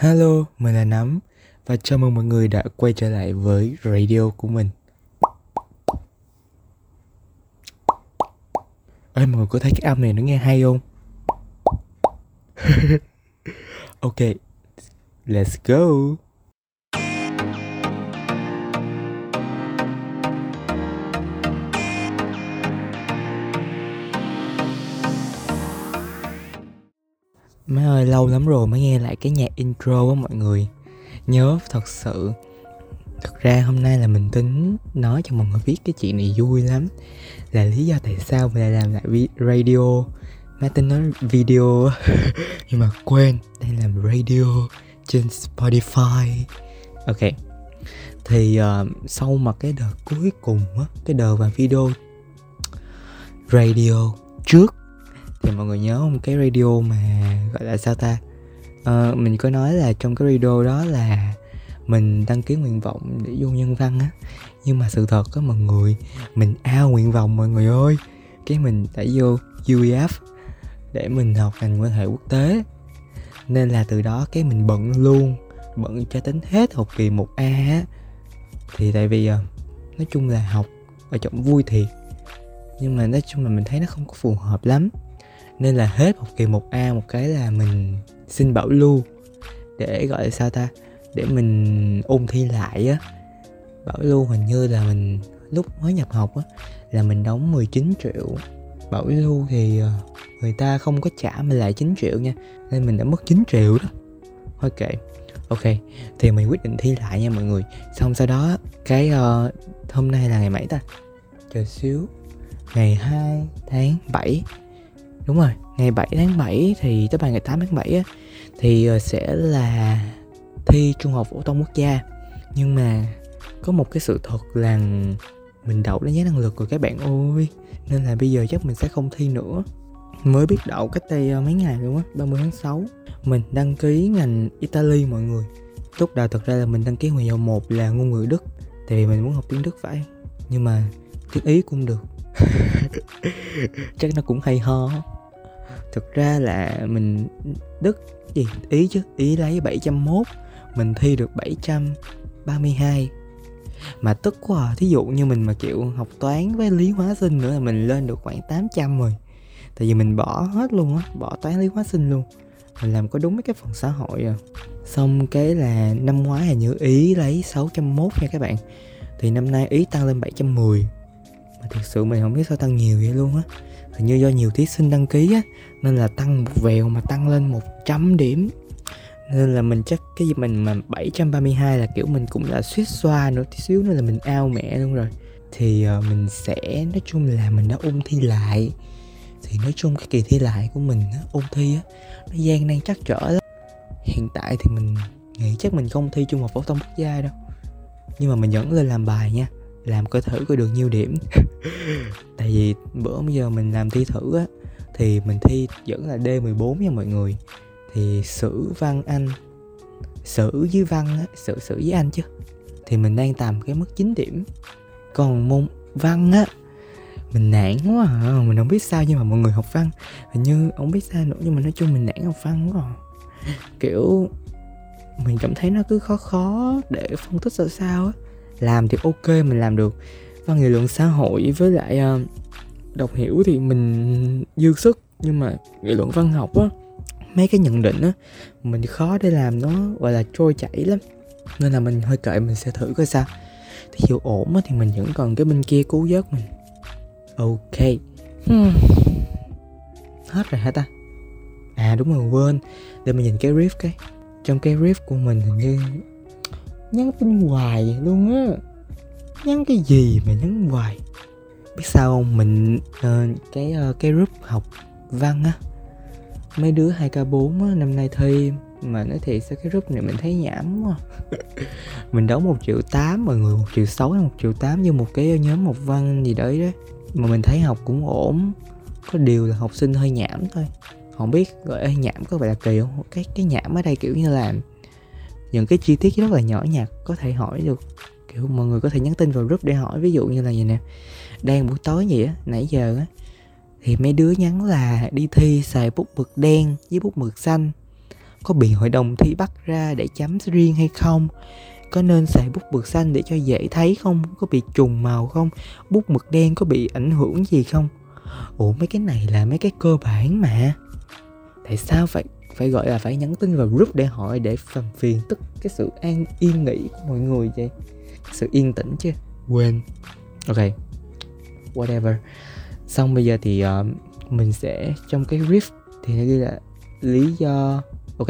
Hello, mình là Nắm và chào mừng mọi người đã quay trở lại với radio của mình. Ê mọi người có thấy cái âm này nó nghe hay không? ok, let's go. Má ơi lâu lắm rồi mới nghe lại cái nhạc intro á mọi người. Nhớ thật sự Thật ra hôm nay là mình tính nói cho mọi người biết cái chuyện này vui lắm. Là lý do tại sao mình lại làm lại radio. Má tính nói video Nhưng mà quên Đang làm radio trên Spotify. Ok Thì uh, sau mà cái đợt cuối cùng á Cái đợt và video radio trước thì mọi người nhớ không? Cái radio mà gọi là sao ta? À, mình có nói là trong cái radio đó là mình đăng ký nguyện vọng để vô nhân văn á. Nhưng mà sự thật á mọi người mình ao nguyện vọng mọi người ơi. Cái mình đã vô UEF để mình học ngành quan hệ quốc tế. Nên là từ đó cái mình bận luôn bận cho tính hết học kỳ 1A á. Thì tại vì ờ, nói chung là học ở trọng vui thiệt. Nhưng mà nói chung là mình thấy nó không có phù hợp lắm nên là hết học kỳ 1A một cái là mình xin bảo lưu để gọi là sao ta? Để mình ôn thi lại á. Bảo lưu hình như là mình lúc mới nhập học á là mình đóng 19 triệu. Bảo lưu thì ờ, người ta không có trả mình lại 9 triệu nha nên mình đã mất 9 triệu đó. Thôi kệ. Ok thì mình quyết định thi lại nha mọi người. Xong sau đó cái uh, hôm nay là ngày mấy ta? Chờ xíu. Ngày 2 tháng 7 đúng rồi, ngày 7 tháng 7 thì tới bài ngày 8 tháng 7 á, thì ờ, sẽ là thi trung học phổ thông quốc gia. Nhưng mà có một cái sự thật là mình đậu đánh giá năng lực rồi các bạn ơi, nên là bây giờ chắc mình sẽ không thi nữa. Mới biết đậu cách đây ờ, mấy ngày luôn á 30 tháng 6 mình đăng ký ngành Italy mọi người. Lúc đầu thật ra là mình đăng ký nguyện vọng một là ngôn ngữ Đức, tại vì mình muốn học tiếng Đức phải. Nhưng mà tiếng Ý cũng được. Chắc nó cũng hay ho thực ra là mình đức gì? Ý chứ, ý lấy 701 mình thi được 732 mà tức quá à. thí dụ như mình mà chịu học toán với lý hóa sinh nữa là mình lên được khoảng 800 rồi. Tại vì mình bỏ hết luôn á, bỏ toán lý hóa sinh luôn. Mình làm có đúng mấy cái phần xã hội à. Xong cái là năm ngoái là như ý lấy 601 nha các bạn. Thì năm nay ý tăng lên 710 thực sự mình không biết sao tăng nhiều vậy luôn á. Hình như do nhiều thí sinh đăng ký á nên là tăng một vèo mà tăng lên 100 điểm. Nên là mình chắc cái gì mình mà 732 là kiểu mình cũng là suýt xoa nữa tí xíu nữa là mình ao mẹ luôn rồi. Thì uh, mình sẽ nói chung là mình đã ôn thi lại. Thì nói chung cái kỳ thi lại của mình á, ôn thi á nó gian nan chắc trở lắm. Hiện tại thì mình nghĩ chắc mình không thi trung học phổ thông quốc gia đâu. Nhưng mà mình vẫn lên làm bài nha làm coi thử coi được nhiêu điểm. Tại vì bữa bây giờ mình làm thi thử á, thì mình thi vẫn là D14 nha mọi người. Thì sử văn anh, sử với văn á, sử sử với anh chứ. Thì mình đang tầm cái mức 9 điểm. Còn môn văn á, mình nản quá à mình không biết sao nhưng mà mọi người học văn. Hình như không biết sao nữa nhưng mà nói chung mình nản học văn quá à. kiểu, mình cảm thấy nó cứ khó khó để phân tích sao sao á làm thì ok mình làm được. Văn nghị luận xã hội với lại uh, đọc hiểu thì mình dư sức. Nhưng mà nghị luận văn học á mấy cái nhận định á mình khó để làm nó gọi là trôi chảy lắm. Nên là mình hơi kệ mình sẽ thử coi sao. Thì dù ổn á thì mình vẫn còn cái bên kia cứu vớt mình. Ok. Hmm. hết rồi hả ta? À đúng rồi quên. Để mình nhìn cái riff cái. Trong cái riff của mình hình như nhắn tin hoài vậy luôn á. Nhắn cái gì mà nhắn hoài? Biết sao không? Mình uh, cái uh, cái group học văn á. Mấy đứa 2k4 á năm nay thi. Mà nói thiệt sao cái group này mình thấy nhảm quá. Mình đấu một triệu tám mọi người một triệu sáu hay một triệu tám như một cái nhóm học văn gì đấy đấy. Mà mình thấy học cũng ổn. Có điều là học sinh hơi nhảm thôi. Không biết gọi nhảm có phải là kỳ không? Cái cái nhảm ở đây kiểu như là những cái chi tiết rất là nhỏ nhặt có thể hỏi được. Kiểu, mọi người có thể nhắn tin vào group để hỏi. Ví dụ như là gì nè. Đang buổi tối vậy á, nãy giờ á, thì mấy đứa nhắn là đi thi xài bút mực đen với bút mực xanh. Có bị hội đồng thi bắt ra để chấm riêng hay không? Có nên xài bút mực xanh để cho dễ thấy không? Có bị trùng màu không? Bút mực đen có bị ảnh hưởng gì không? Ủa, mấy cái này là mấy cái cơ bản mà. Tại sao phải phải gọi là phải nhắn tin vào group để hỏi để phần phiền. Tức cái sự an yên nghỉ của mọi người vậy. Sự yên tĩnh chứ. Quên. Ok. Whatever. Xong bây giờ thì uh, mình sẽ trong cái riff thì nó ghi là lý do ok.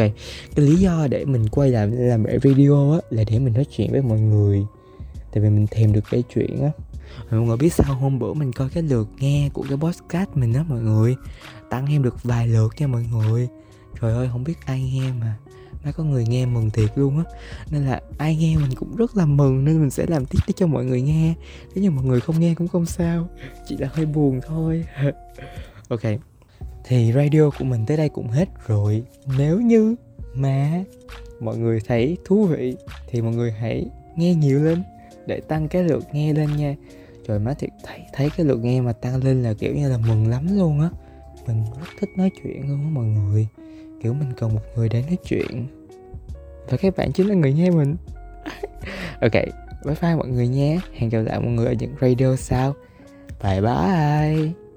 Cái lý do để mình quay lại làm lại video á là để mình nói chuyện với mọi người. Tại vì mình thèm được cái chuyện á. Mọi người biết sao hôm bữa mình coi cái lượt nghe của cái podcast mình á mọi người. Tăng em được vài lượt nha mọi người trời ơi, không biết ai nghe mà nó có người nghe mừng thiệt luôn á. Nên là ai nghe mình cũng rất là mừng nên mình sẽ làm tiếp để cho mọi người nghe. Nếu như mọi người không nghe cũng không sao, chỉ là hơi buồn thôi. Ok, thì radio của mình tới đây cũng hết rồi. Nếu như mà mọi người thấy thú vị, thì mọi người hãy nghe nhiều lên để tăng cái lượt nghe lên nha. Trời má thiệt, thấy thấy cái lượt nghe mà tăng lên là kiểu như là mừng lắm luôn á mình rất thích nói chuyện luôn á mọi người? Kiểu mình cần một người để nói chuyện. Và các bạn chính là người nghe mình. Ok, bye bye mọi người nhé. Hẹn gặp lại mọi người ở những radio sau. Bye bye.